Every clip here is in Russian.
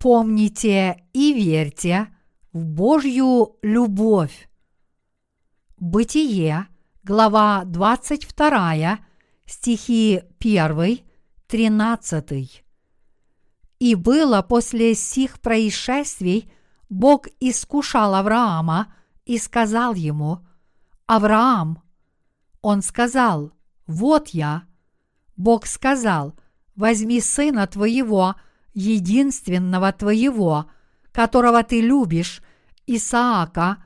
помните и верьте в Божью любовь. Бытие, глава 22, стихи 1, 13. И было после сих происшествий, Бог искушал Авраама и сказал ему, «Авраам!» Он сказал, «Вот я». Бог сказал, «Возьми сына твоего, единственного твоего, которого ты любишь, Исаака,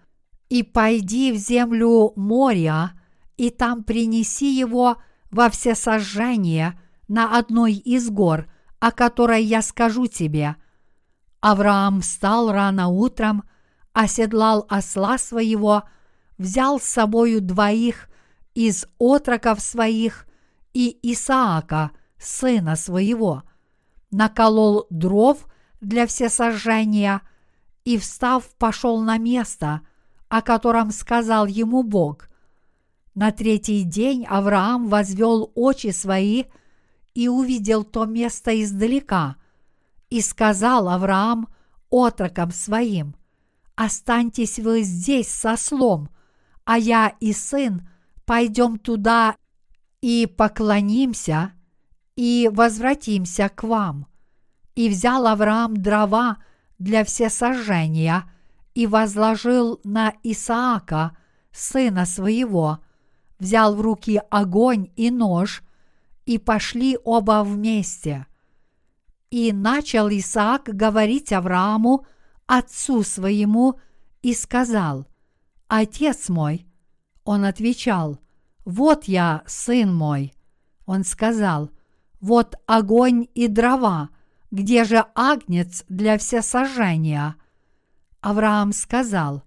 и пойди в землю моря, и там принеси его во всесожжение на одной из гор, о которой я скажу тебе. Авраам встал рано утром, оседлал осла своего, взял с собою двоих из отроков своих и Исаака, сына своего, наколол дров для всесожжения и, встав, пошел на место, о котором сказал ему Бог. На третий день Авраам возвел очи свои и увидел то место издалека, и сказал Авраам отрокам своим, «Останьтесь вы здесь со слом, а я и сын пойдем туда и поклонимся, и возвратимся к вам». И взял Авраам дрова для всесожжения и возложил на Исаака, сына своего, взял в руки огонь и нож, и пошли оба вместе. И начал Исаак говорить Аврааму, отцу своему, и сказал, «Отец мой». Он отвечал, вот я, сын мой. Он сказал, вот огонь и дрова, где же агнец для всесожжения? Авраам сказал,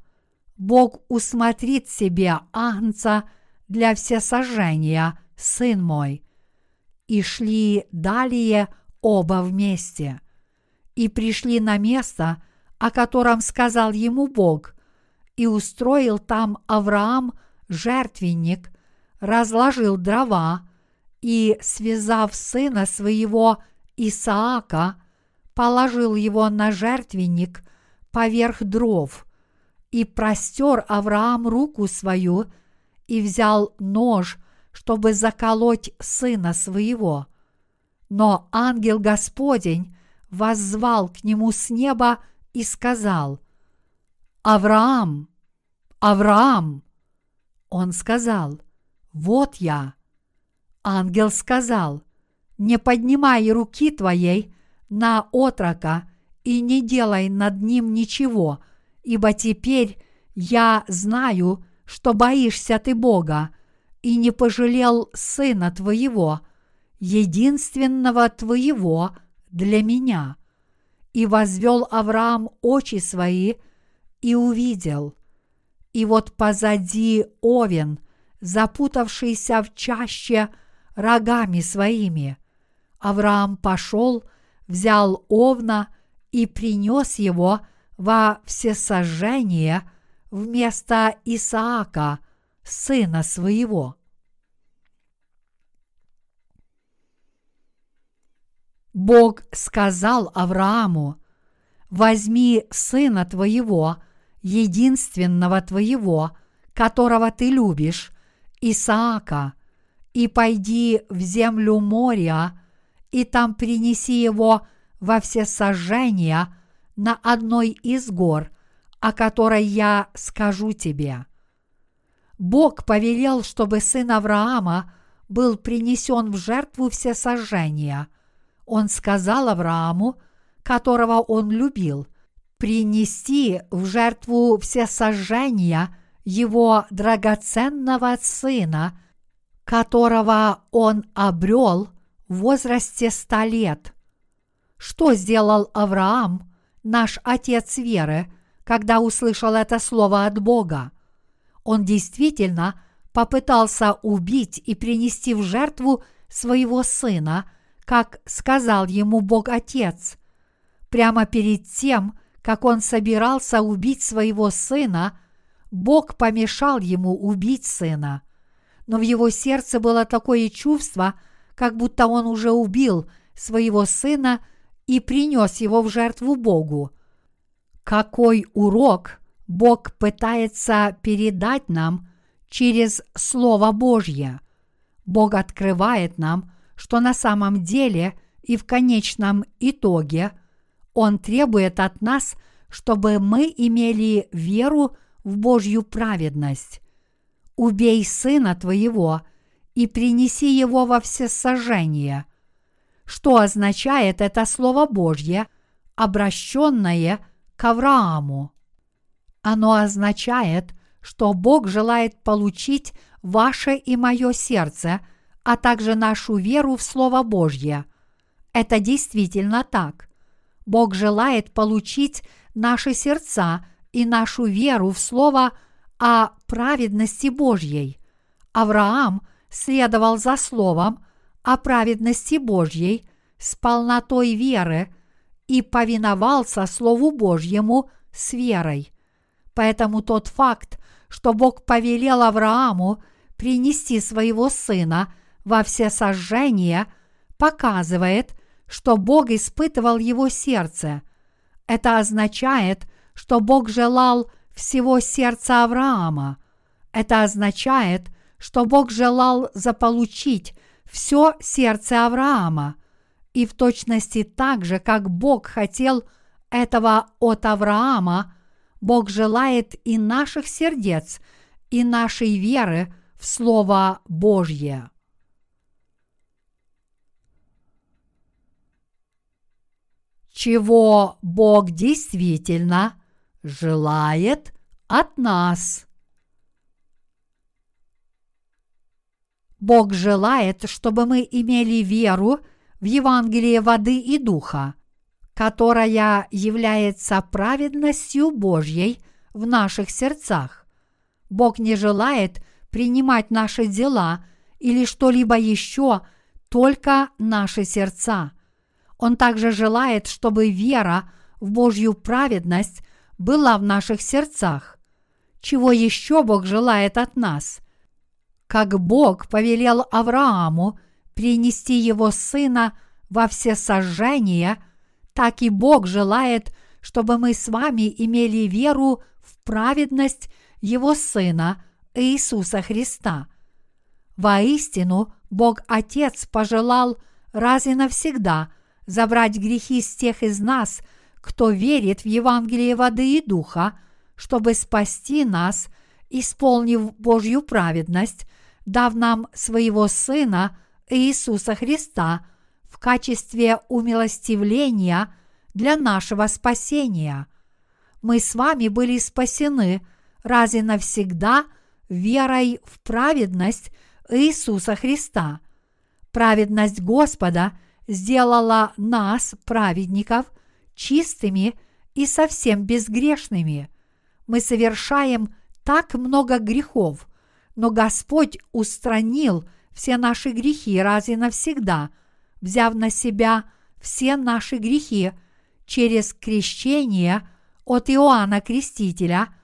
Бог усмотрит себе агнца для всесожжения, сын мой. И шли далее оба вместе. И пришли на место, о котором сказал ему Бог, и устроил там Авраам жертвенник разложил дрова и, связав сына своего Исаака, положил его на жертвенник поверх дров, и простер Авраам руку свою и взял нож, чтобы заколоть сына своего. Но ангел Господень воззвал к нему с неба и сказал, «Авраам, Авраам!» Он сказал, вот я. Ангел сказал, не поднимай руки твоей на отрока и не делай над ним ничего, ибо теперь я знаю, что боишься ты Бога, и не пожалел сына твоего, единственного твоего для меня. И возвел Авраам очи свои и увидел. И вот позади овен – запутавшийся в чаще рогами своими. Авраам пошел, взял овна и принес его во всесожжение вместо Исаака, сына своего. Бог сказал Аврааму, возьми сына твоего, единственного твоего, которого ты любишь, Исаака, и пойди в землю моря, и там принеси его во все сожжения на одной из гор, о которой я скажу тебе. Бог повелел, чтобы сын Авраама был принесен в жертву все сожжения. Он сказал Аврааму, которого он любил, принести в жертву все сожжения – его драгоценного сына, которого он обрел возрасте ста лет. Что сделал Авраам, наш отец веры, когда услышал это слово от Бога? Он действительно попытался убить и принести в жертву своего сына, как сказал ему Бог Отец. Прямо перед тем, как он собирался убить своего сына, Бог помешал ему убить сына. Но в его сердце было такое чувство, как будто он уже убил своего сына и принес его в жертву Богу. Какой урок Бог пытается передать нам через Слово Божье? Бог открывает нам, что на самом деле и в конечном итоге Он требует от нас, чтобы мы имели веру в Божью праведность. Убей сына твоего и принеси его во всесожжение. Что означает это Слово Божье, обращенное к Аврааму? Оно означает, что Бог желает получить ваше и мое сердце, а также нашу веру в Слово Божье. Это действительно так. Бог желает получить наши сердца и нашу веру в Слово о праведности Божьей. Авраам следовал за Словом о праведности Божьей с полнотой веры и повиновался Слову Божьему с верой. Поэтому тот факт, что Бог повелел Аврааму принести своего сына во все сожжения, показывает, что Бог испытывал его сердце. Это означает, что Бог желал всего сердца Авраама. Это означает, что Бог желал заполучить все сердце Авраама. И в точности так же, как Бог хотел этого от Авраама, Бог желает и наших сердец, и нашей веры в Слово Божье. Чего Бог действительно желает от нас. Бог желает, чтобы мы имели веру в Евангелие воды и духа, которая является праведностью Божьей в наших сердцах. Бог не желает принимать наши дела или что-либо еще, только наши сердца. Он также желает, чтобы вера в Божью праведность была в наших сердцах. Чего еще Бог желает от нас? Как Бог повелел Аврааму принести его сына во все сожжения, так и Бог желает, чтобы мы с вами имели веру в праведность Его Сына Иисуса Христа. Воистину, Бог Отец пожелал раз и навсегда забрать грехи с тех из нас, кто верит в Евангелие воды и духа, чтобы спасти нас, исполнив Божью праведность, дав нам своего Сына Иисуса Христа в качестве умилостивления для нашего спасения. Мы с вами были спасены раз и навсегда верой в праведность Иисуса Христа. Праведность Господа – сделала нас, праведников, чистыми и совсем безгрешными. Мы совершаем так много грехов, но Господь устранил все наши грехи раз и навсегда, взяв на себя все наши грехи через крещение от Иоанна Крестителя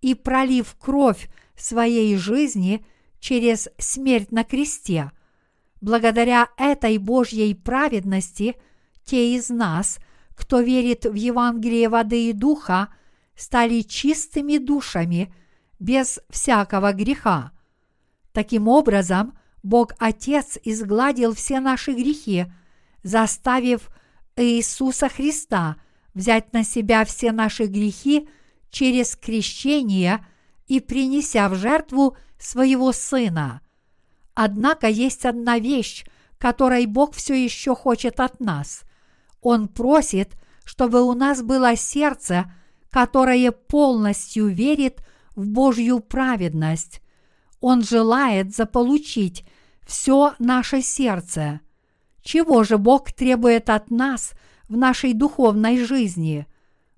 и пролив кровь своей жизни через смерть на кресте – Благодаря этой Божьей праведности те из нас, кто верит в Евангелие воды и духа, стали чистыми душами, без всякого греха. Таким образом, Бог Отец изгладил все наши грехи, заставив Иисуса Христа взять на себя все наши грехи через крещение и принеся в жертву своего Сына. Однако есть одна вещь, которой Бог все еще хочет от нас. Он просит, чтобы у нас было сердце, которое полностью верит в Божью праведность. Он желает заполучить все наше сердце. Чего же Бог требует от нас в нашей духовной жизни?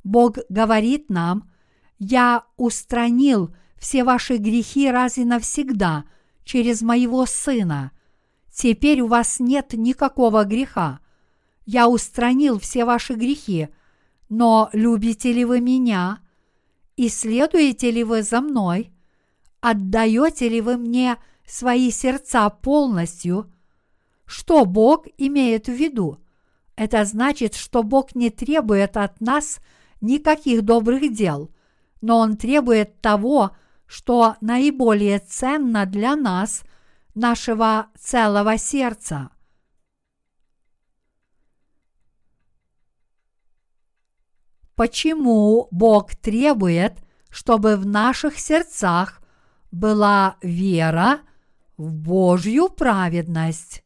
Бог говорит нам, «Я устранил все ваши грехи раз и навсегда – через моего Сына. Теперь у вас нет никакого греха. Я устранил все ваши грехи, но любите ли вы меня? И следуете ли вы за мной? Отдаете ли вы мне свои сердца полностью? Что Бог имеет в виду? Это значит, что Бог не требует от нас никаких добрых дел, но Он требует того, что наиболее ценно для нас, нашего целого сердца. Почему Бог требует, чтобы в наших сердцах была вера в Божью праведность?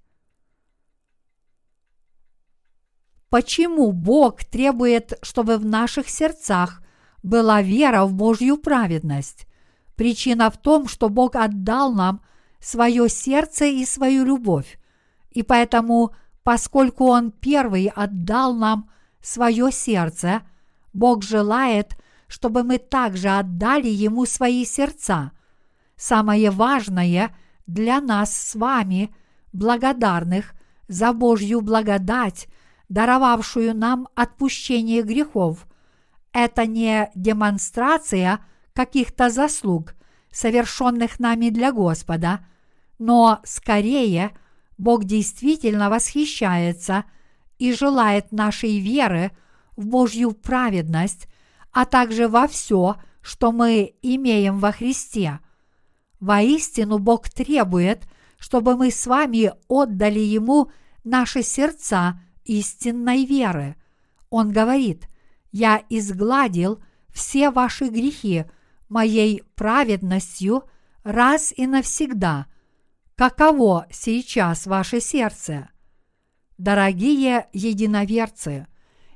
Почему Бог требует, чтобы в наших сердцах была вера в Божью праведность? Причина в том, что Бог отдал нам свое сердце и свою любовь, и поэтому, поскольку Он первый отдал нам свое сердце, Бог желает, чтобы мы также отдали Ему свои сердца. Самое важное для нас с вами, благодарных за Божью благодать, даровавшую нам отпущение грехов, это не демонстрация каких-то заслуг, совершенных нами для Господа, но скорее Бог действительно восхищается и желает нашей веры – в Божью праведность, а также во все, что мы имеем во Христе. Воистину Бог требует, чтобы мы с вами отдали Ему наши сердца истинной веры. Он говорит, «Я изгладил все ваши грехи моей праведностью раз и навсегда. Каково сейчас ваше сердце?» Дорогие единоверцы,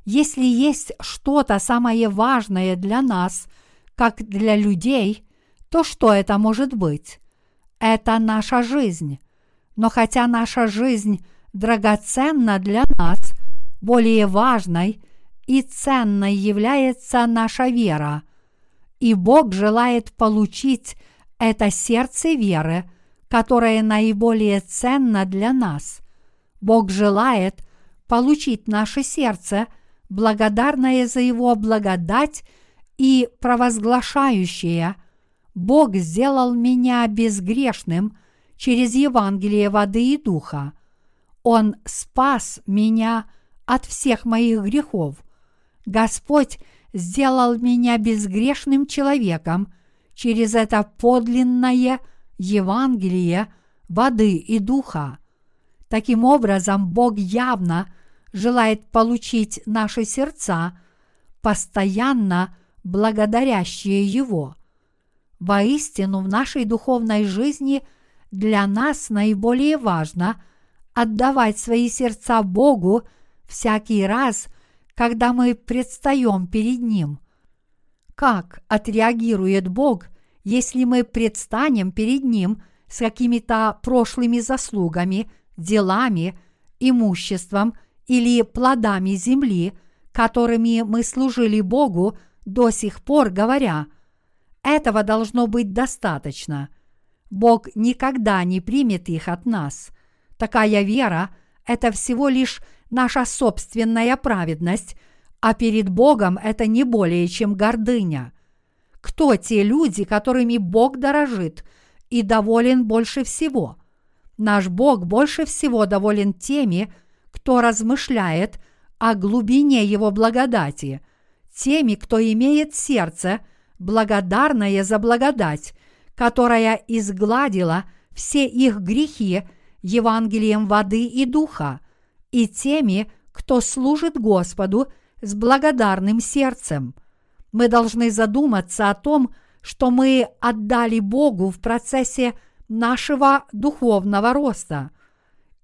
если есть что-то самое важное для нас, как для людей, то что это может быть? Это наша жизнь. Но хотя наша жизнь драгоценна для нас, более важной и ценной является наша вера. И Бог желает получить это сердце веры, которое наиболее ценно для нас. Бог желает получить наше сердце – благодарное за Его благодать и провозглашающее «Бог сделал меня безгрешным через Евангелие воды и духа. Он спас меня от всех моих грехов. Господь сделал меня безгрешным человеком через это подлинное Евангелие воды и духа. Таким образом, Бог явно – желает получить наши сердца, постоянно благодарящие Его. Воистину, в нашей духовной жизни для нас наиболее важно отдавать свои сердца Богу всякий раз, когда мы предстаем перед Ним. Как отреагирует Бог, если мы предстанем перед Ним с какими-то прошлыми заслугами, делами, имуществом или плодами земли, которыми мы служили Богу до сих пор, говоря, этого должно быть достаточно. Бог никогда не примет их от нас. Такая вера – это всего лишь наша собственная праведность, а перед Богом это не более чем гордыня. Кто те люди, которыми Бог дорожит и доволен больше всего? Наш Бог больше всего доволен теми, кто размышляет о глубине Его благодати, теми, кто имеет сердце, благодарное за благодать, которая изгладила все их грехи Евангелием воды и духа, и теми, кто служит Господу с благодарным сердцем. Мы должны задуматься о том, что мы отдали Богу в процессе нашего духовного роста –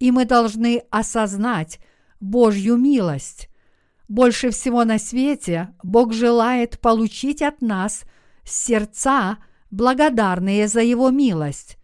и мы должны осознать Божью милость. Больше всего на свете Бог желает получить от нас сердца, благодарные за Его милость.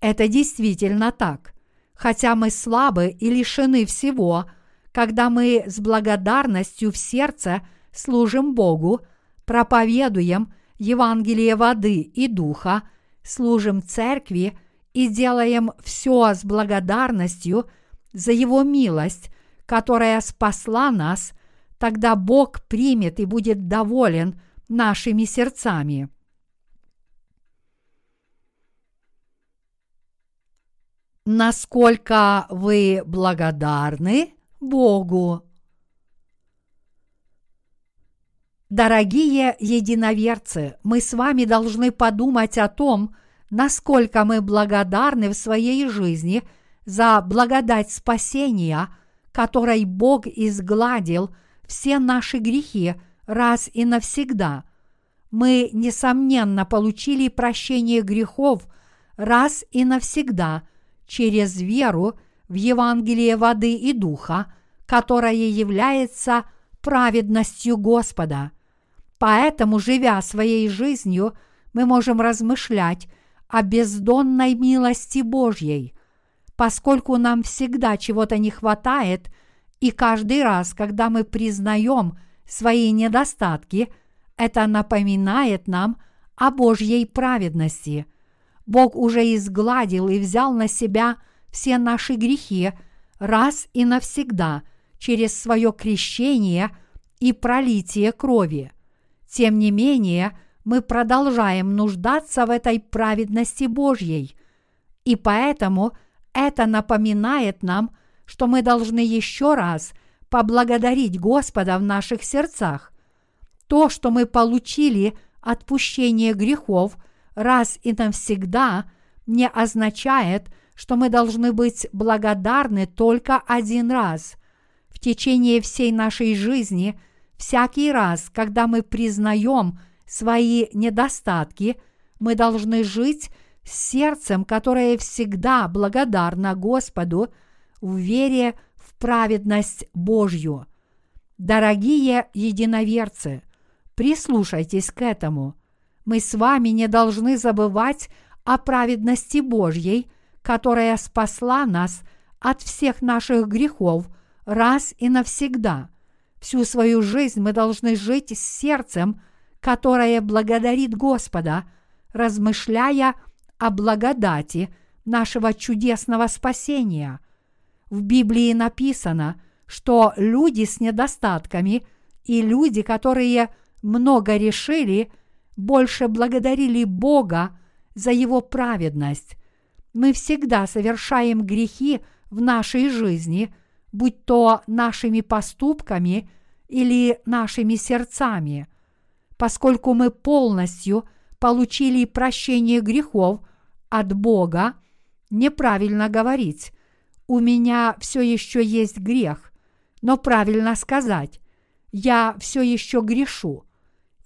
Это действительно так. Хотя мы слабы и лишены всего, когда мы с благодарностью в сердце служим Богу, проповедуем Евангелие воды и духа, служим церкви – и делаем все с благодарностью за Его милость, которая спасла нас, тогда Бог примет и будет доволен нашими сердцами. Насколько вы благодарны Богу? Дорогие единоверцы, мы с вами должны подумать о том, насколько мы благодарны в своей жизни за благодать спасения, которой Бог изгладил все наши грехи раз и навсегда. Мы, несомненно, получили прощение грехов раз и навсегда через веру в Евангелие воды и духа, которое является праведностью Господа. Поэтому, живя своей жизнью, мы можем размышлять о бездонной милости Божьей, поскольку нам всегда чего-то не хватает, и каждый раз, когда мы признаем свои недостатки, это напоминает нам о Божьей праведности. Бог уже изгладил и взял на себя все наши грехи раз и навсегда через свое крещение и пролитие крови. Тем не менее, мы продолжаем нуждаться в этой праведности Божьей, и поэтому это напоминает нам, что мы должны еще раз поблагодарить Господа в наших сердцах. То, что мы получили отпущение грехов раз и навсегда, не означает, что мы должны быть благодарны только один раз. В течение всей нашей жизни, всякий раз, когда мы признаем свои недостатки, мы должны жить с сердцем, которое всегда благодарно Господу в вере в праведность Божью. Дорогие единоверцы, прислушайтесь к этому. Мы с вами не должны забывать о праведности Божьей, которая спасла нас от всех наших грехов раз и навсегда. Всю свою жизнь мы должны жить с сердцем, которое благодарит Господа, размышляя о благодати нашего чудесного спасения. В Библии написано, что люди с недостатками и люди, которые много решили, больше благодарили Бога за Его праведность. Мы всегда совершаем грехи в нашей жизни, будь то нашими поступками или нашими сердцами. Поскольку мы полностью получили прощение грехов – от Бога, неправильно говорить «у меня все еще есть грех», но правильно сказать «я все еще грешу».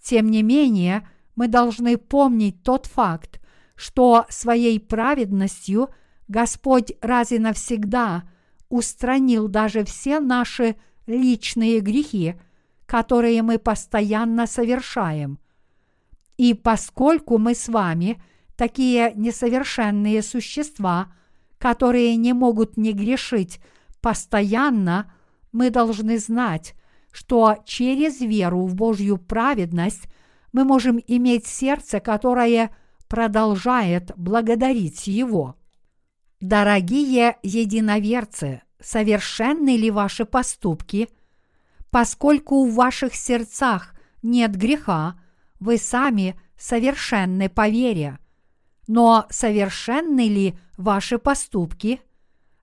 Тем не менее, мы должны помнить тот факт, что своей праведностью Господь раз и навсегда устранил даже все наши личные грехи, которые мы постоянно совершаем. И поскольку мы с вами – такие несовершенные существа, которые не могут не грешить постоянно, мы должны знать, что через веру в Божью праведность мы можем иметь сердце, которое продолжает благодарить Его. Дорогие единоверцы, совершенны ли ваши поступки? Поскольку в ваших сердцах нет греха, вы сами совершенны по вере – но совершенны ли ваши поступки?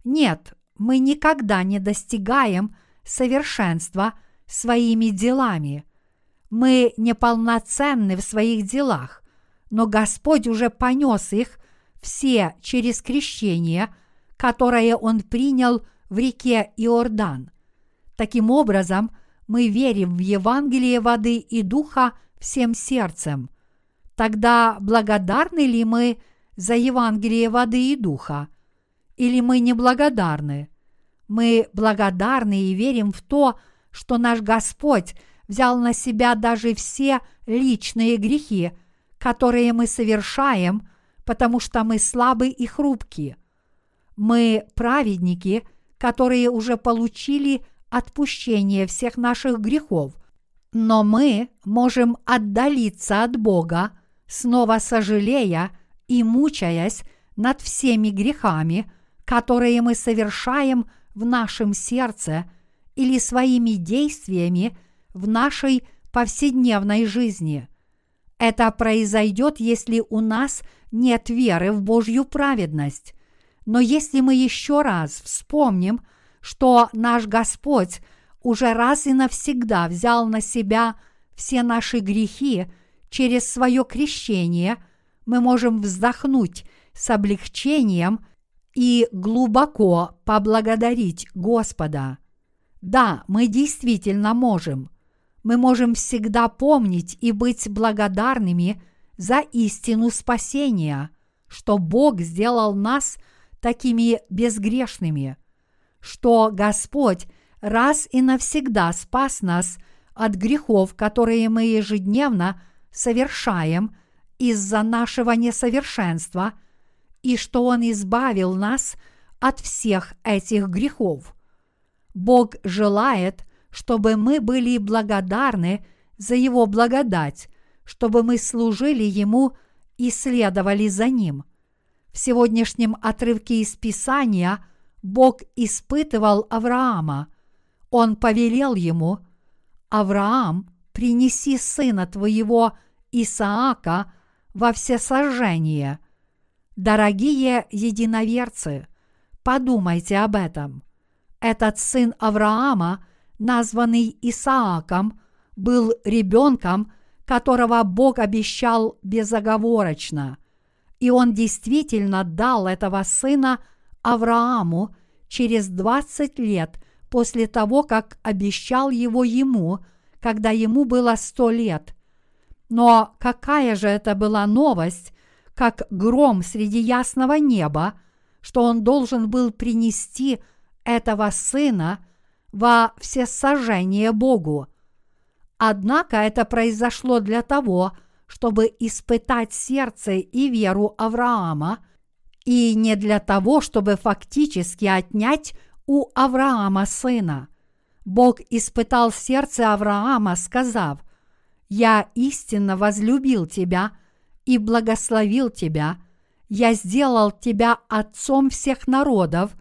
Нет, мы никогда не достигаем совершенства своими делами. Мы неполноценны в своих делах, но Господь уже понес их все через крещение, которое Он принял в реке Иордан. Таким образом, мы верим в Евангелие воды и духа всем сердцем. Тогда благодарны ли мы за Евангелие воды и духа? Или мы не благодарны? Мы благодарны и верим в то, что наш Господь взял на себя даже все личные грехи, которые мы совершаем, потому что мы слабы и хрупки. Мы праведники, которые уже получили отпущение всех наших грехов, но мы можем отдалиться от Бога, снова сожалея и мучаясь над всеми грехами, которые мы совершаем в нашем сердце или своими действиями в нашей повседневной жизни. Это произойдет, если у нас нет веры в Божью праведность. Но если мы еще раз вспомним, что наш Господь уже раз и навсегда взял на себя все наши грехи через свое крещение, мы можем вздохнуть с облегчением и глубоко поблагодарить Господа. Да, мы действительно можем. Мы можем всегда помнить и быть благодарными за истину спасения, что Бог сделал нас такими безгрешными, что Господь раз и навсегда спас нас от грехов, которые мы ежедневно совершаем из-за нашего несовершенства, и что Он избавил нас от всех этих грехов. Бог желает, чтобы мы были благодарны за Его благодать, чтобы мы служили Ему и следовали за Ним. В сегодняшнем отрывке из Писания Бог испытывал Авраама. Он повелел ему, «Авраам, принеси сына твоего Исаака во всесожжение». Дорогие единоверцы, подумайте об этом. Этот сын Авраама, названный Исааком, был ребенком, которого Бог обещал безоговорочно. И он действительно дал этого сына Аврааму через 20 лет после того, как обещал его ему, когда ему было сто лет. Но какая же это была новость, как гром среди ясного неба, что он должен был принести этого сына во всесожжение Богу. Однако это произошло для того, чтобы испытать сердце и веру Авраама, и не для того, чтобы фактически отнять у Авраама сына. Бог испытал сердце Авраама, сказав, «Я истинно возлюбил тебя и благословил тебя, я сделал тебя отцом всех народов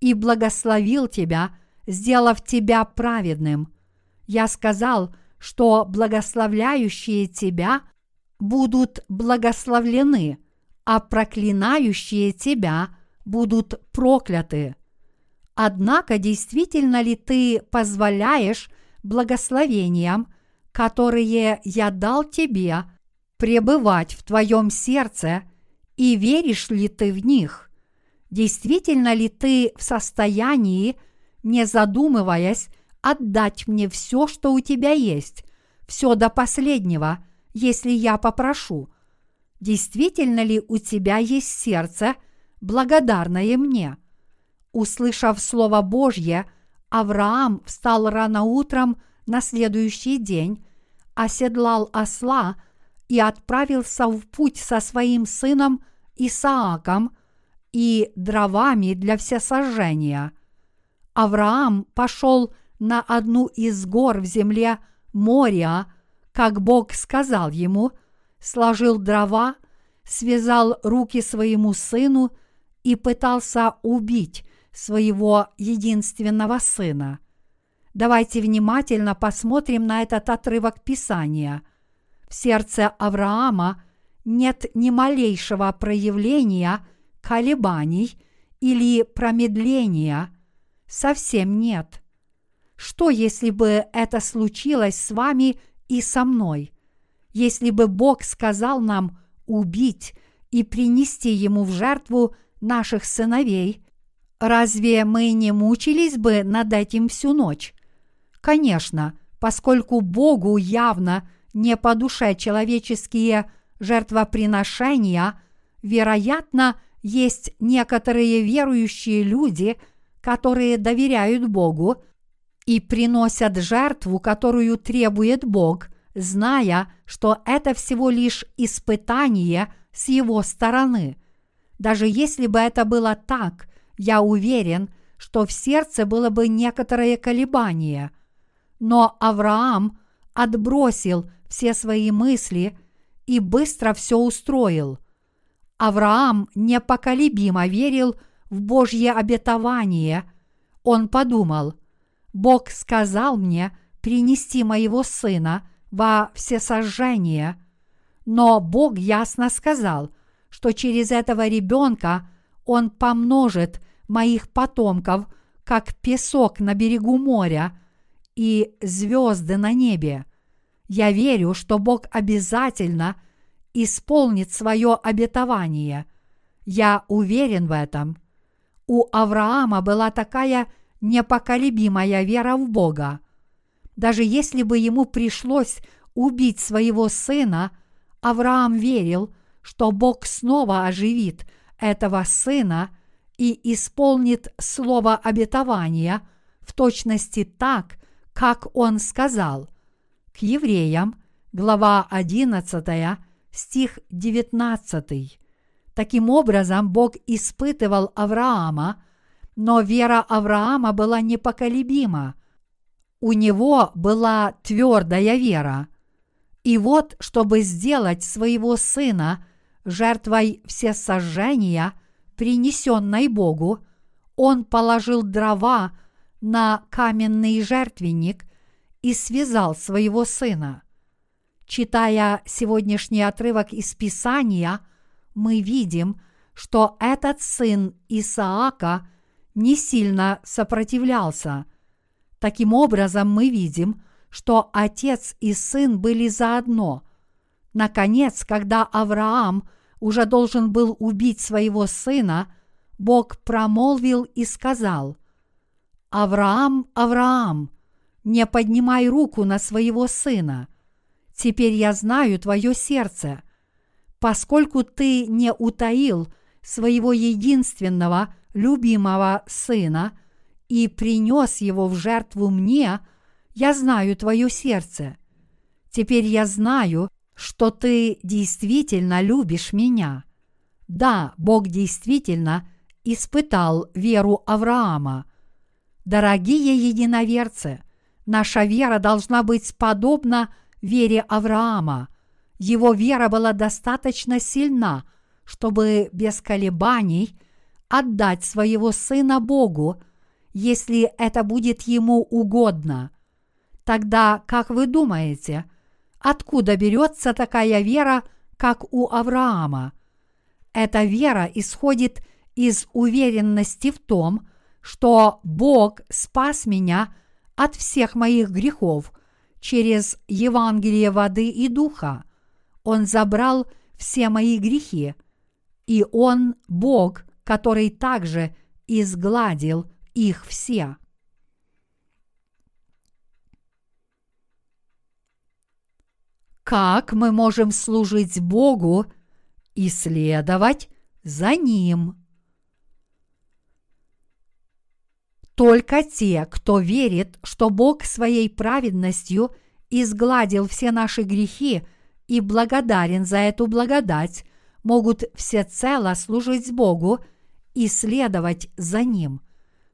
и благословил тебя, сделав тебя праведным. Я сказал, что благословляющие тебя будут благословлены, а проклинающие тебя будут прокляты. Однако действительно ли ты позволяешь благословениям, которые я дал тебе, пребывать в твоем сердце, и веришь ли ты в них? Действительно ли ты в состоянии, не задумываясь, отдать мне все, что у тебя есть, все до последнего, если я попрошу? Действительно ли у тебя есть сердце, благодарное мне – Услышав Слово Божье, Авраам встал рано утром на следующий день, оседлал осла и отправился в путь со своим сыном Исааком и дровами для всесожжения. Авраам пошел на одну из гор в земле Мория, как Бог сказал ему, сложил дрова, связал руки своему сыну и пытался убить своего единственного сына. Давайте внимательно посмотрим на этот отрывок Писания. В сердце Авраама нет ни малейшего проявления колебаний или промедления. Совсем нет. Что, если бы это случилось с вами и со мной? Если бы Бог сказал нам убить и принести Ему в жертву наших сыновей, Разве мы не мучились бы над этим всю ночь? Конечно, поскольку Богу явно не по душе человеческие жертвоприношения, вероятно, есть некоторые верующие люди, которые доверяют Богу и приносят жертву, которую требует Бог, зная, что это всего лишь испытание с его стороны. Даже если бы это было так, я уверен, что в сердце было бы некоторое колебание. Но Авраам отбросил все свои мысли и быстро все устроил. Авраам непоколебимо верил в Божье обетование. Он подумал, Бог сказал мне принести моего сына во всесожжение, но Бог ясно сказал, что через этого ребенка он помножит моих потомков, как песок на берегу моря и звезды на небе. Я верю, что Бог обязательно исполнит свое обетование. Я уверен в этом. У Авраама была такая непоколебимая вера в Бога. Даже если бы ему пришлось убить своего сына, Авраам верил, что Бог снова оживит этого сына и исполнит слово обетования в точности так, как он сказал. К евреям, глава 11, стих 19. Таким образом, Бог испытывал Авраама, но вера Авраама была непоколебима. У него была твердая вера. И вот, чтобы сделать своего сына жертвой всесожжения, принесенной Богу, он положил дрова на каменный жертвенник и связал своего сына. Читая сегодняшний отрывок из Писания, мы видим, что этот сын Исаака не сильно сопротивлялся. Таким образом, мы видим, что отец и сын были заодно. Наконец, когда Авраам уже должен был убить своего сына, Бог промолвил и сказал, «Авраам, Авраам, не поднимай руку на своего сына. Теперь я знаю твое сердце, поскольку ты не утаил своего единственного любимого сына и принес его в жертву мне, я знаю твое сердце. Теперь я знаю, что ты действительно любишь меня. Да, Бог действительно испытал веру Авраама. Дорогие единоверцы, наша вера должна быть подобна вере Авраама. Его вера была достаточно сильна, чтобы без колебаний отдать своего сына Богу, если это будет ему угодно. Тогда, как вы думаете, откуда берется такая вера, как у Авраама? Эта вера исходит из уверенности в том, что Бог спас меня от всех моих грехов через Евангелие воды и духа. Он забрал все мои грехи, и Он Бог, который также изгладил их все. Как мы можем служить Богу и следовать за Ним? Только те, кто верит, что Бог своей праведностью изгладил все наши грехи и благодарен за эту благодать, могут всецело служить Богу и следовать за Ним.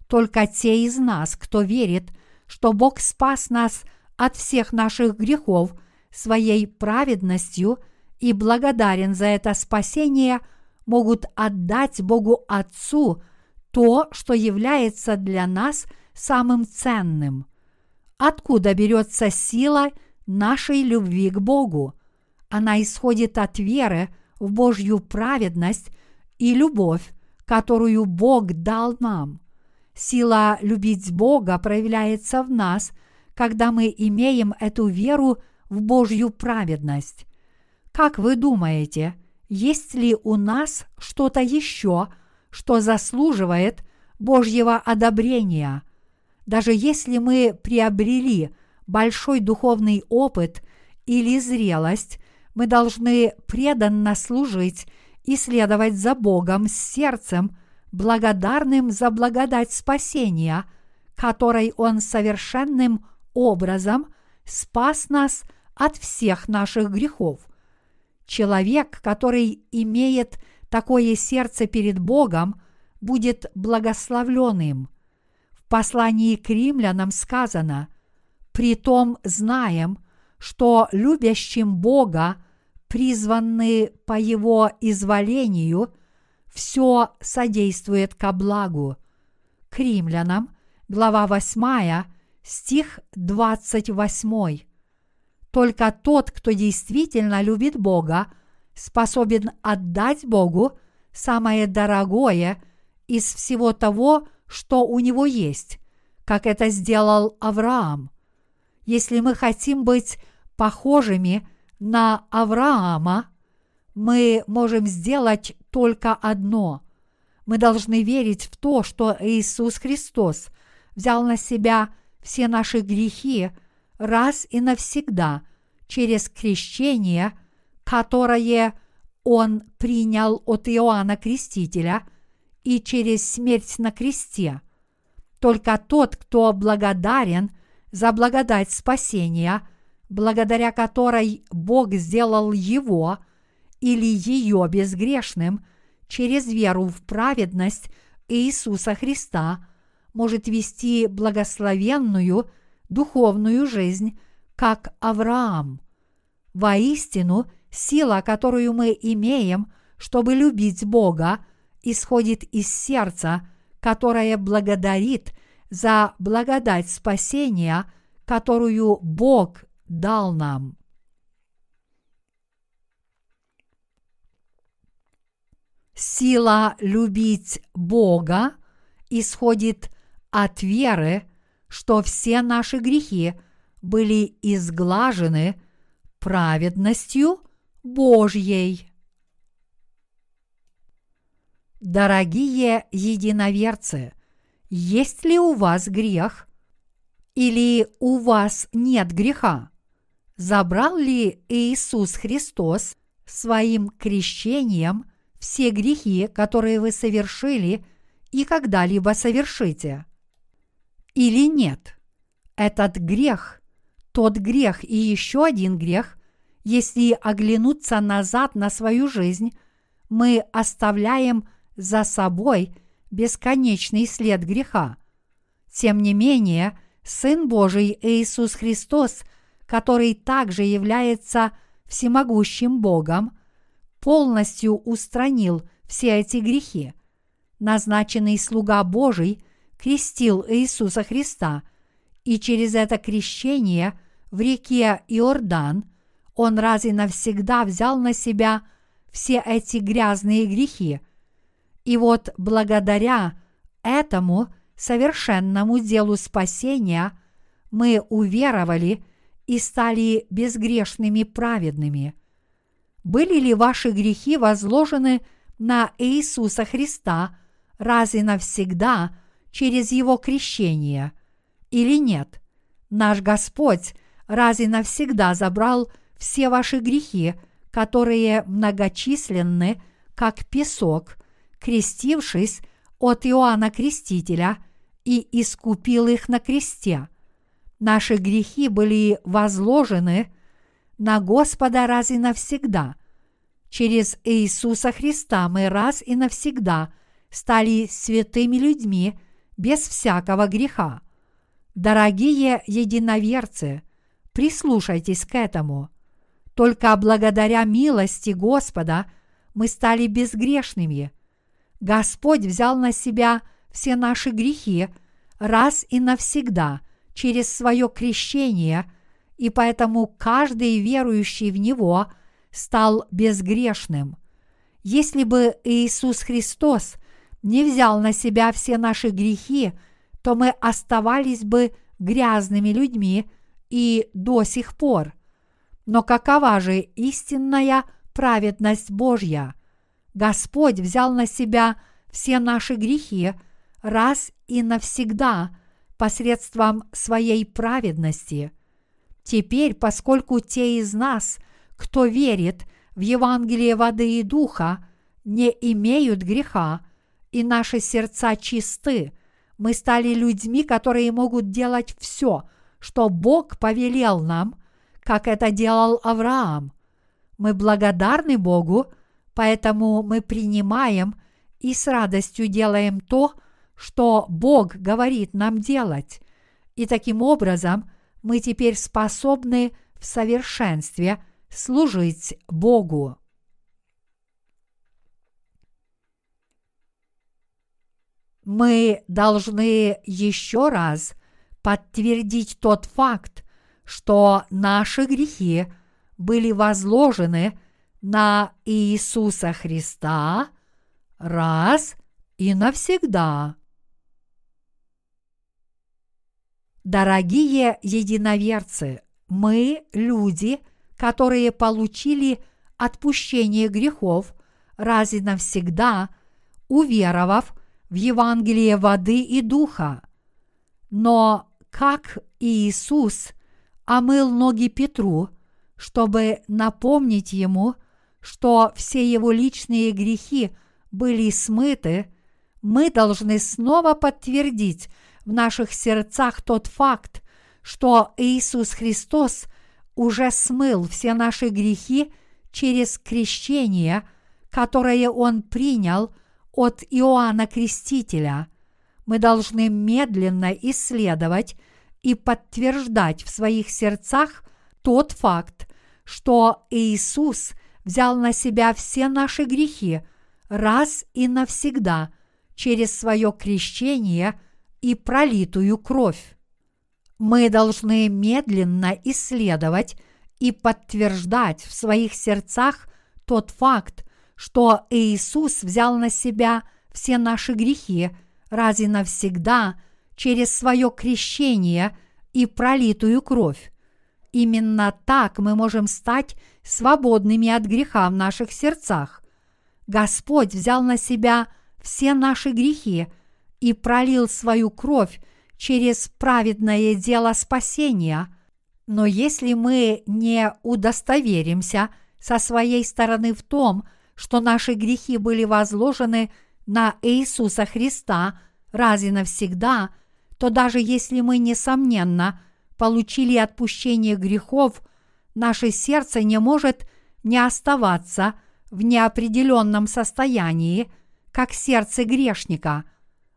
Только те из нас, кто верит, что Бог спас нас от всех наших грехов своей праведностью и благодарен за это спасение, могут отдать Богу Отцу – то, что является для нас самым ценным. Откуда берется сила нашей любви к Богу? Она исходит от веры в Божью праведность и любовь, которую Бог дал нам. Сила любить Бога проявляется в нас, когда мы имеем эту веру в Божью праведность. Как вы думаете, есть ли у нас что-то еще – что заслуживает Божьего одобрения. Даже если мы приобрели большой духовный опыт или зрелость, мы должны преданно служить и следовать за Богом с сердцем, благодарным за благодать спасения, которой Он совершенным образом спас нас от всех наших грехов. Человек, который имеет такое сердце перед Богом будет благословленным. В послании к римлянам сказано, «Притом знаем, что любящим Бога, призванные по Его изволению, все содействует ко благу». К римлянам, глава 8, стих 28. Только тот, кто действительно любит Бога, – способен отдать Богу самое дорогое из всего того, что у него есть, как это сделал Авраам. Если мы хотим быть похожими на Авраама, мы можем сделать только одно. Мы должны верить в то, что Иисус Христос взял на себя все наши грехи раз и навсегда через крещение, которое Он принял от Иоанна Крестителя и через смерть на кресте. Только тот, кто благодарен за благодать спасения, благодаря которой Бог сделал его или ее безгрешным через веру в праведность Иисуса Христа, может вести благословенную духовную жизнь, как Авраам. Воистину, сила, которую мы имеем, чтобы любить Бога, исходит из сердца, которое благодарит за благодать спасения, которую Бог дал нам. Сила любить Бога исходит от веры, что все наши грехи были изглажены праведностью Божьей. Дорогие единоверцы, есть ли у вас грех или у вас нет греха? Забрал ли Иисус Христос своим крещением все грехи, которые вы совершили и когда-либо совершите? Или нет? Этот грех, тот грех и еще один грех, если оглянуться назад на свою жизнь, мы оставляем за собой бесконечный след греха. Тем не менее, Сын Божий Иисус Христос, который также является всемогущим Богом, полностью устранил все эти грехи. Назначенный слуга Божий крестил Иисуса Христа, и через это крещение в реке Иордан он раз и навсегда взял на себя все эти грязные грехи. И вот благодаря этому совершенному делу спасения мы уверовали и стали безгрешными праведными. Были ли ваши грехи возложены на Иисуса Христа раз и навсегда через Его крещение или нет? Наш Господь раз и навсегда забрал все ваши грехи, которые многочисленны, как песок, крестившись от Иоанна Крестителя и искупил их на кресте. Наши грехи были возложены на Господа раз и навсегда. Через Иисуса Христа мы раз и навсегда стали святыми людьми без всякого греха. Дорогие единоверцы, прислушайтесь к этому. Только благодаря милости Господа мы стали безгрешными. Господь взял на себя все наши грехи раз и навсегда через свое крещение, и поэтому каждый верующий в Него стал безгрешным. Если бы Иисус Христос не взял на себя все наши грехи, то мы оставались бы грязными людьми и до сих пор. Но какова же истинная праведность Божья? Господь взял на себя все наши грехи раз и навсегда посредством своей праведности. Теперь, поскольку те из нас, кто верит в Евангелие воды и духа, не имеют греха, и наши сердца чисты, мы стали людьми, которые могут делать все, что Бог повелел нам – как это делал Авраам. Мы благодарны Богу, поэтому мы принимаем и с радостью делаем то, что Бог говорит нам делать. И таким образом мы теперь способны в совершенстве служить Богу. Мы должны еще раз подтвердить тот факт, что наши грехи были возложены на Иисуса Христа раз и навсегда. Дорогие единоверцы, Мы люди, которые получили отпущение грехов раз и навсегда, уверовав в Евангелие воды и духа. Но как Иисус омыл ноги Петру, чтобы напомнить ему, что все его личные грехи были смыты, мы должны снова подтвердить в наших сердцах тот факт, что Иисус Христос уже смыл все наши грехи через крещение, которое Он принял от Иоанна Крестителя. Мы должны медленно исследовать и подтверждать в своих сердцах тот факт, что Иисус взял на себя все наши грехи раз и навсегда через свое крещение и пролитую кровь. Мы должны медленно исследовать и подтверждать в своих сердцах тот факт, что Иисус взял на себя все наши грехи раз и навсегда через свое крещение и пролитую кровь. Именно так мы можем стать свободными от греха в наших сердцах. Господь взял на себя все наши грехи и пролил свою кровь через праведное дело спасения. Но если мы не удостоверимся со своей стороны в том, что наши грехи были возложены на Иисуса Христа раз и навсегда, то даже если мы, несомненно, получили отпущение грехов, наше сердце не может не оставаться в неопределенном состоянии, как сердце грешника.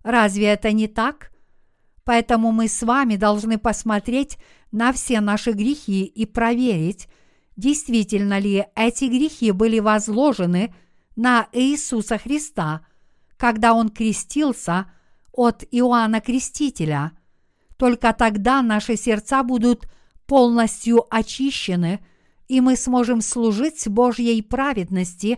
Разве это не так? Поэтому мы с вами должны посмотреть на все наши грехи и проверить, действительно ли эти грехи были возложены на Иисуса Христа, когда Он крестился от Иоанна Крестителя. Только тогда наши сердца будут полностью очищены, и мы сможем служить Божьей праведности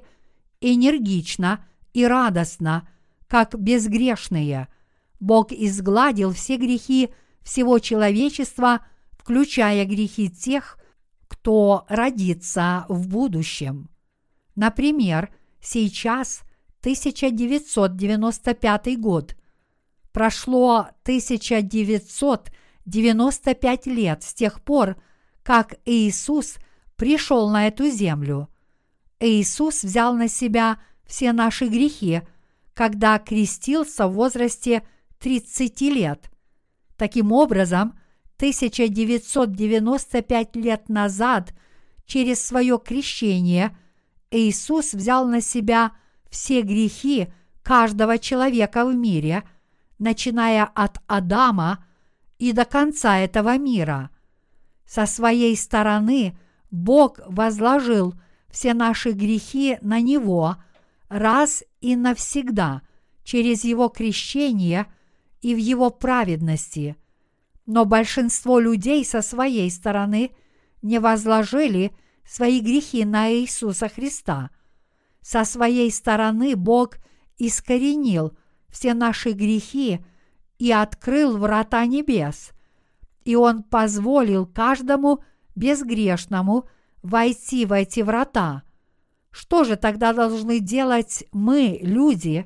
энергично и радостно, как безгрешные – Бог изгладил все грехи всего человечества, включая грехи тех, кто родится в будущем. Например, сейчас 1995 год. Прошло 1995 лет с тех пор, как Иисус пришел на эту землю. Иисус взял на себя все наши грехи, когда крестился в возрасте 30 лет. Таким образом, 1995 лет назад через свое крещение Иисус взял на себя все грехи каждого человека в мире, начиная от Адама и до конца этого мира. Со своей стороны Бог возложил все наши грехи на Него раз и навсегда через Его крещение – и в его праведности. Но большинство людей со своей стороны не возложили свои грехи на Иисуса Христа. Со своей стороны Бог искоренил все наши грехи и открыл врата небес, и Он позволил каждому безгрешному войти в эти врата. Что же тогда должны делать мы, люди?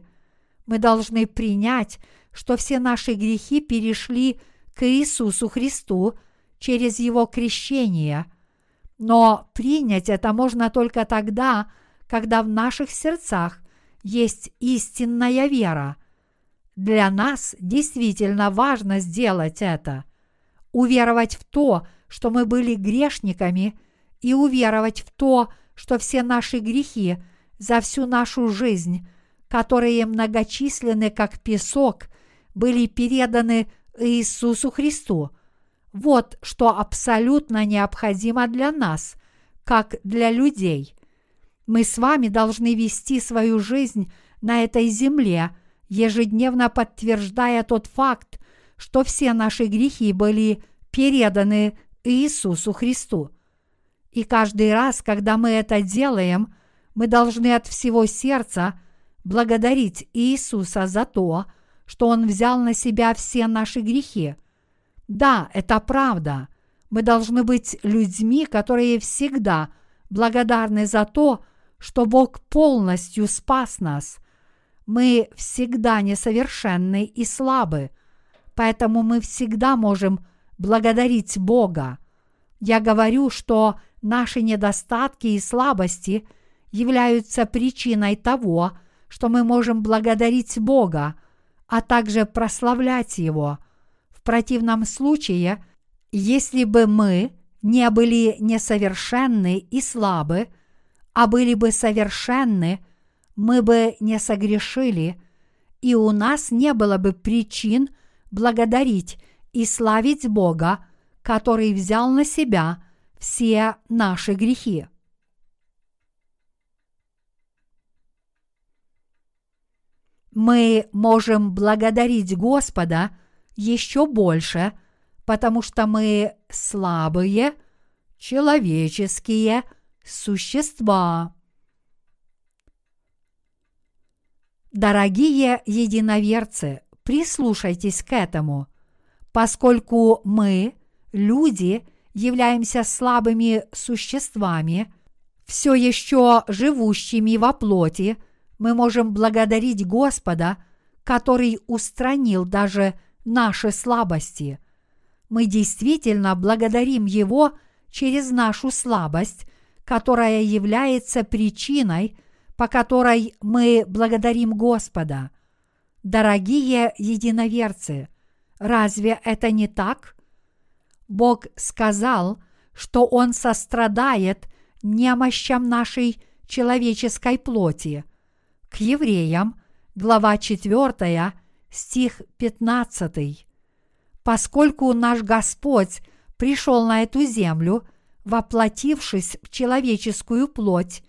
Мы должны принять что все наши грехи перешли к Иисусу Христу через Его крещение. Но принять это можно только тогда, когда в наших сердцах есть истинная вера. Для нас действительно важно сделать это. Уверовать в то, что мы были грешниками, и уверовать в то, что все наши грехи за всю нашу жизнь, которые многочисленны как песок, были переданы Иисусу Христу. Вот что абсолютно необходимо для нас, как для людей. Мы с вами должны вести свою жизнь на этой земле, ежедневно подтверждая тот факт, что все наши грехи были переданы Иисусу Христу. И каждый раз, когда мы это делаем, мы должны от всего сердца благодарить Иисуса за то, что Он взял на себя все наши грехи. Да, это правда. Мы должны быть людьми, которые всегда благодарны за то, что Бог полностью спас нас. Мы всегда несовершенны и слабы, поэтому мы всегда можем благодарить Бога. Я говорю, что наши недостатки и слабости являются причиной того, что мы можем благодарить Бога, а также прославлять Его. В противном случае, если бы мы не были несовершенны и слабы, а были бы совершенны, мы бы не согрешили, и у нас не было бы причин благодарить и славить Бога, который взял на себя все наши грехи. Мы можем благодарить Господа еще больше, потому что мы слабые, человеческие существа. Дорогие единоверцы, прислушайтесь к этому, поскольку мы, люди, являемся слабыми существами, все еще живущими во плоти, мы можем благодарить Господа, который устранил даже наши слабости. Мы действительно благодарим Его через нашу слабость, которая является причиной, по которой мы благодарим Господа. Дорогие единоверцы, разве это не так? Бог сказал, что Он сострадает немощам нашей человеческой плоти. К евреям, глава 4, стих 15. Поскольку наш Господь пришел на эту землю, воплотившись в человеческую плоть,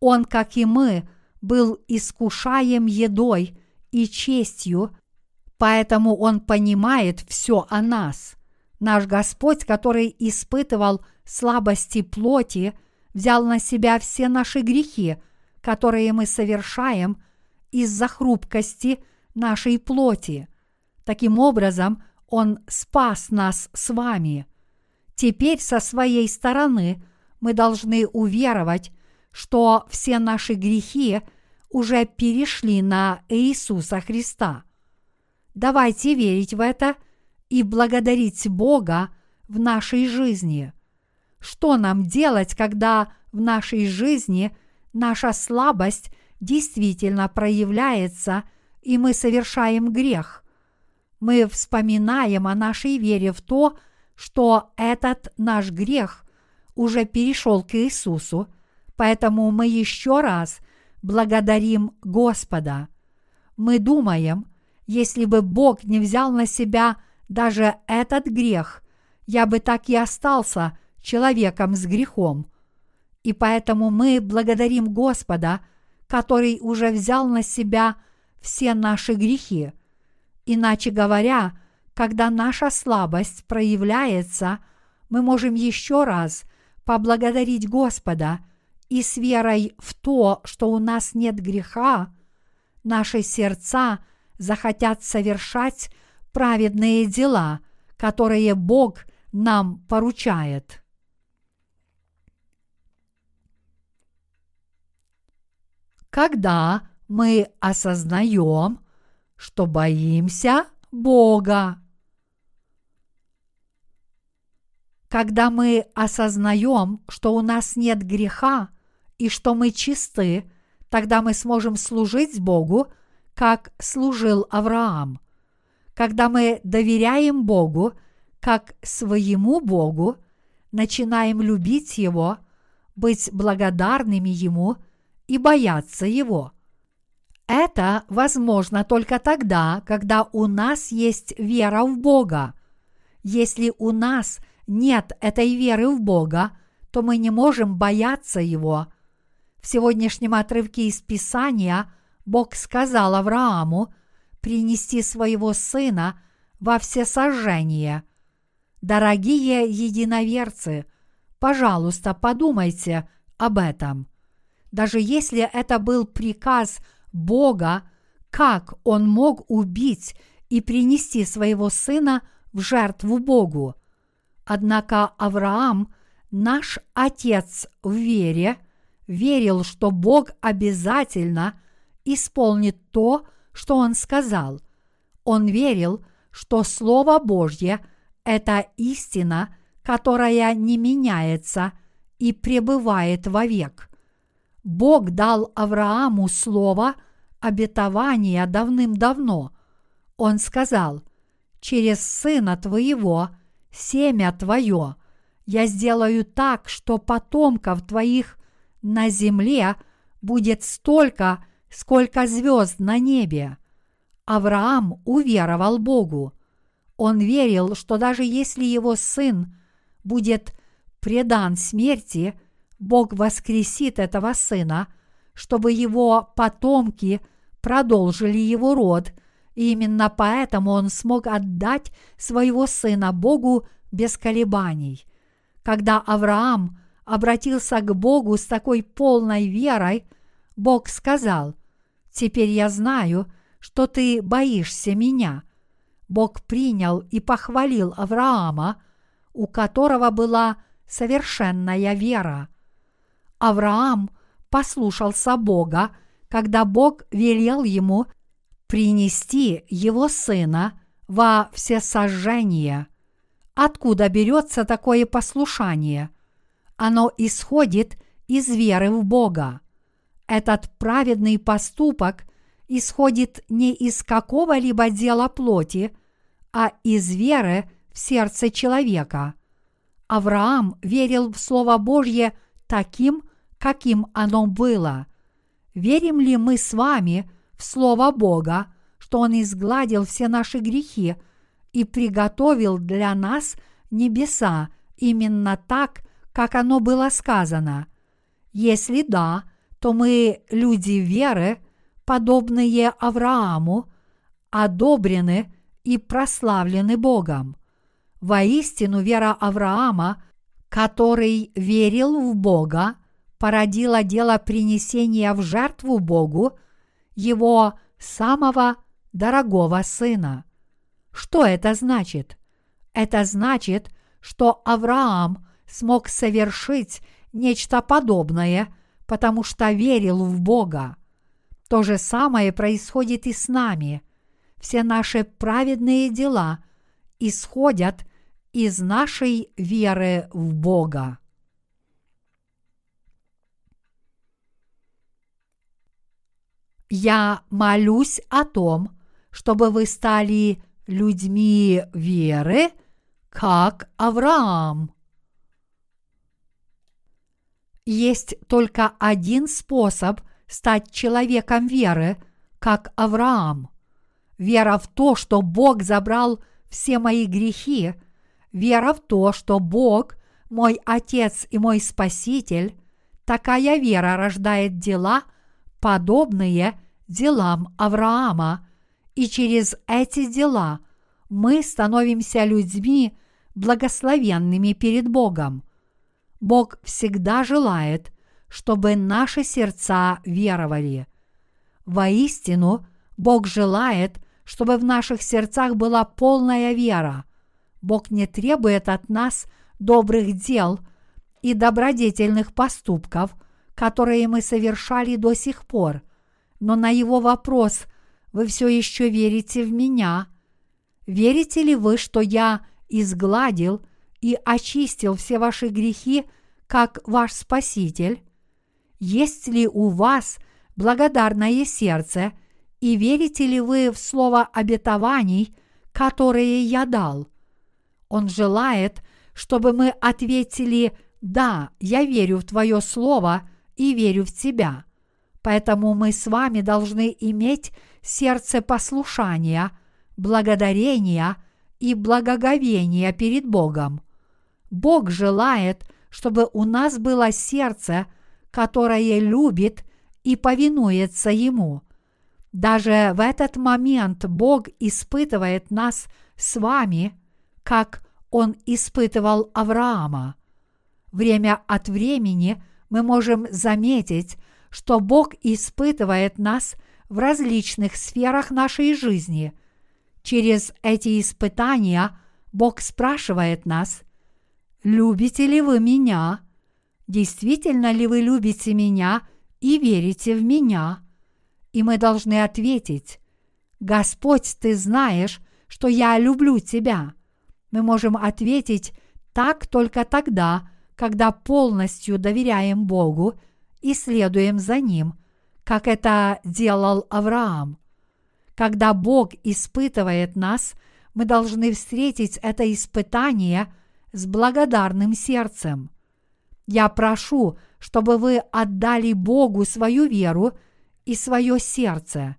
Он, как и мы, был искушаем едой и честью, поэтому Он понимает все о нас – Наш Господь, который испытывал слабости плоти, взял на себя все наши грехи, которые мы совершаем из-за хрупкости нашей плоти. Таким образом, Он спас нас с вами. Теперь со своей стороны мы должны уверовать, что все наши грехи уже перешли на Иисуса Христа. Давайте верить в это – и благодарить Бога в нашей жизни. Что нам делать, когда в нашей жизни наша слабость действительно проявляется, и мы совершаем грех? Мы вспоминаем о нашей вере в то, что этот наш грех уже перешел к Иисусу, поэтому мы еще раз благодарим Господа. Мы думаем, если бы Бог не взял на себя – даже этот грех, я бы так и остался человеком с грехом. И поэтому мы благодарим Господа, который уже взял на себя все наши грехи. Иначе говоря, когда наша слабость проявляется, мы можем еще раз поблагодарить Господа и с верой в то, что у нас нет греха, наши сердца захотят совершать праведные дела, которые Бог нам поручает. Когда мы осознаем, что боимся Бога. Когда мы осознаем, что у нас нет греха и что мы чисты, тогда мы сможем служить Богу, как служил Авраам когда мы доверяем Богу как своему Богу, начинаем любить Его, быть благодарными Ему и бояться Его. Это возможно только тогда, когда у нас есть вера в Бога. Если у нас нет этой веры в Бога, то мы не можем бояться Его. В сегодняшнем отрывке из Писания Бог сказал Аврааму – принести своего сына во всесожжение. Дорогие единоверцы, пожалуйста, подумайте об этом. Даже если это был приказ Бога, как он мог убить и принести своего сына в жертву Богу? Однако Авраам, наш отец в вере, верил, что Бог обязательно исполнит то, что он сказал. Он верил, что Слово Божье – это истина, которая не меняется и пребывает вовек. Бог дал Аврааму слово обетования давным-давно. Он сказал, «Через сына твоего, семя твое, я сделаю так, что потомков твоих на земле будет столько, сколько звезд на небе». Авраам уверовал Богу. Он верил, что даже если его сын будет предан смерти, Бог воскресит этого сына, чтобы его потомки продолжили его род, и именно поэтому он смог отдать своего сына Богу без колебаний. Когда Авраам обратился к Богу с такой полной верой, Бог сказал, «Теперь я знаю, что ты боишься меня». Бог принял и похвалил Авраама, у которого была совершенная вера. Авраам послушался Бога, когда Бог велел ему принести его сына во всесожжение. Откуда берется такое послушание? Оно исходит из веры в Бога. Этот праведный поступок исходит не из какого-либо дела плоти, а из веры в сердце человека. Авраам верил в Слово Божье таким, каким оно было. Верим ли мы с вами в Слово Бога, что Он изгладил все наши грехи и приготовил для нас небеса именно так, как оно было сказано? Если да, то мы люди веры, подобные Аврааму, одобрены и прославлены Богом. Воистину вера Авраама, который верил в Бога, породила дело принесения в жертву Богу его самого дорогого сына. Что это значит? Это значит, что Авраам смог совершить нечто подобное, потому что верил в Бога. То же самое происходит и с нами. Все наши праведные дела исходят из нашей веры в Бога. Я молюсь о том, чтобы вы стали людьми веры, как Авраам. Есть только один способ стать человеком веры, как Авраам. Вера в то, что Бог забрал все мои грехи, вера в то, что Бог – мой Отец и мой Спаситель, такая вера рождает дела, подобные делам Авраама, и через эти дела мы становимся людьми благословенными перед Богом. Бог всегда желает, чтобы наши сердца веровали. Воистину, Бог желает, чтобы в наших сердцах была полная вера. Бог не требует от нас добрых дел и добродетельных поступков, которые мы совершали до сих пор – но на его вопрос «Вы все еще верите в меня?» Верите ли вы, что я изгладил и очистил все ваши грехи, как ваш Спаситель? Есть ли у вас благодарное сердце, и верите ли вы в слово обетований, которые я дал? Он желает, чтобы мы ответили «Да, я верю в Твое Слово и верю в Тебя». Поэтому мы с вами должны иметь сердце послушания, благодарения и благоговения перед Богом. Бог желает, чтобы у нас было сердце, которое любит и повинуется Ему. Даже в этот момент Бог испытывает нас с вами, как Он испытывал Авраама. Время от времени мы можем заметить, что Бог испытывает нас в различных сферах нашей жизни. Через эти испытания Бог спрашивает нас, любите ли вы меня? Действительно ли вы любите меня и верите в меня? И мы должны ответить, Господь, ты знаешь, что я люблю тебя. Мы можем ответить так только тогда, когда полностью доверяем Богу и следуем за Ним, как это делал Авраам. Когда Бог испытывает нас, мы должны встретить это испытание с благодарным сердцем. Я прошу, чтобы вы отдали Богу свою веру и свое сердце.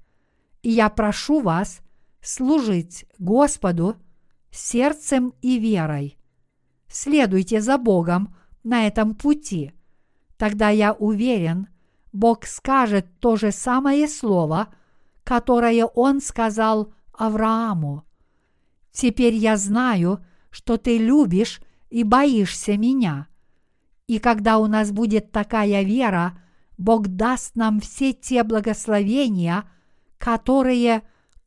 И я прошу вас служить Господу сердцем и верой. Следуйте за Богом на этом пути. Тогда я уверен, Бог скажет то же самое слово, которое Он сказал Аврааму. Теперь я знаю, что ты любишь и боишься меня. И когда у нас будет такая вера, Бог даст нам все те благословения, которые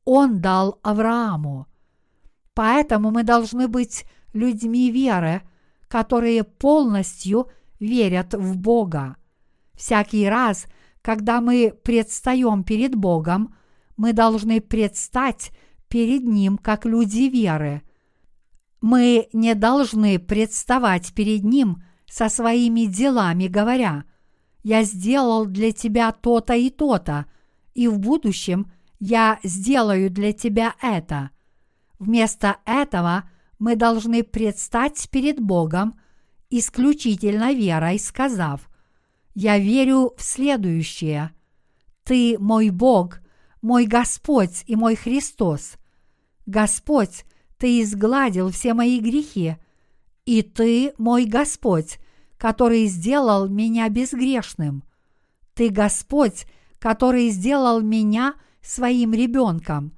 Он дал Аврааму. Поэтому мы должны быть людьми веры, которые полностью верят в Бога. Всякий раз, когда мы предстаем перед Богом, мы должны предстать перед Ним как люди веры. Мы не должны представать перед Ним со своими делами, говоря, «Я сделал для тебя то-то и то-то, и в будущем я сделаю для тебя это». Вместо этого мы должны предстать перед Богом исключительно верой, сказав, «Я верю в следующее. Ты мой Бог, мой Господь и мой Христос. Господь, Ты изгладил все мои грехи, и Ты мой Господь, который сделал меня безгрешным. Ты Господь, который сделал меня своим ребенком.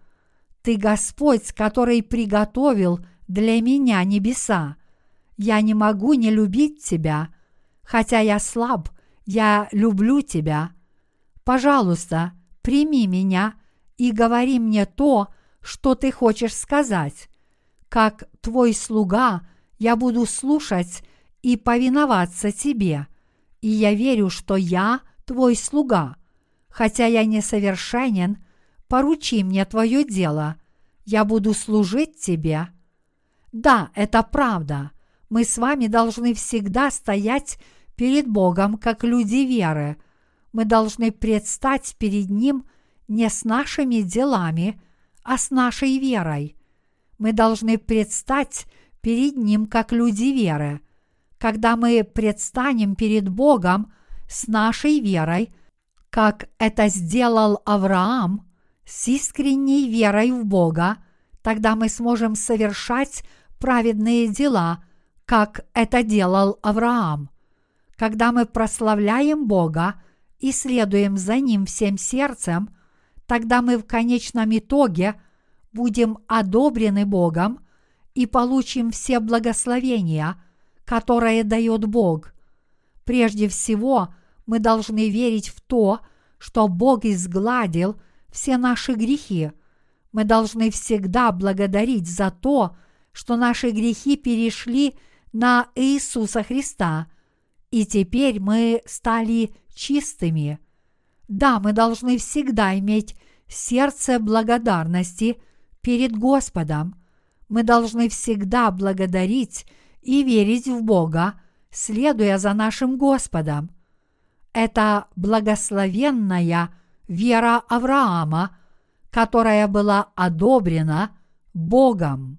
Ты Господь, который приготовил для меня небеса. Я не могу не любить Тебя. Хотя я слаб, я люблю Тебя. Пожалуйста, прими меня и говори мне то, что ты хочешь сказать. Как твой слуга я буду слушать и повиноваться тебе, и я верю, что я твой слуга. Хотя я несовершенен, поручи мне твое дело, я буду служить тебе. Да, это правда. Мы с вами должны всегда стоять перед Богом как люди веры. Мы должны предстать перед Ним не с нашими делами, а с нашей верой. Мы должны предстать перед Ним как люди веры. Когда мы предстанем перед Богом с нашей верой, как это сделал Авраам, с искренней верой в Бога, тогда мы сможем совершать праведные дела, как это делал Авраам. Когда мы прославляем Бога и следуем за Ним всем сердцем, тогда мы в конечном итоге будем одобрены Богом и получим все благословения, которые дает Бог. Прежде всего, мы должны верить в то, что Бог изгладил все наши грехи. Мы должны всегда благодарить за то, что наши грехи перешли на Иисуса Христа, и теперь мы стали чистыми. Да, мы должны всегда иметь сердце благодарности перед Господом. Мы должны всегда благодарить и верить в Бога, следуя за нашим Господом. Это благословенная вера Авраама, которая была одобрена Богом.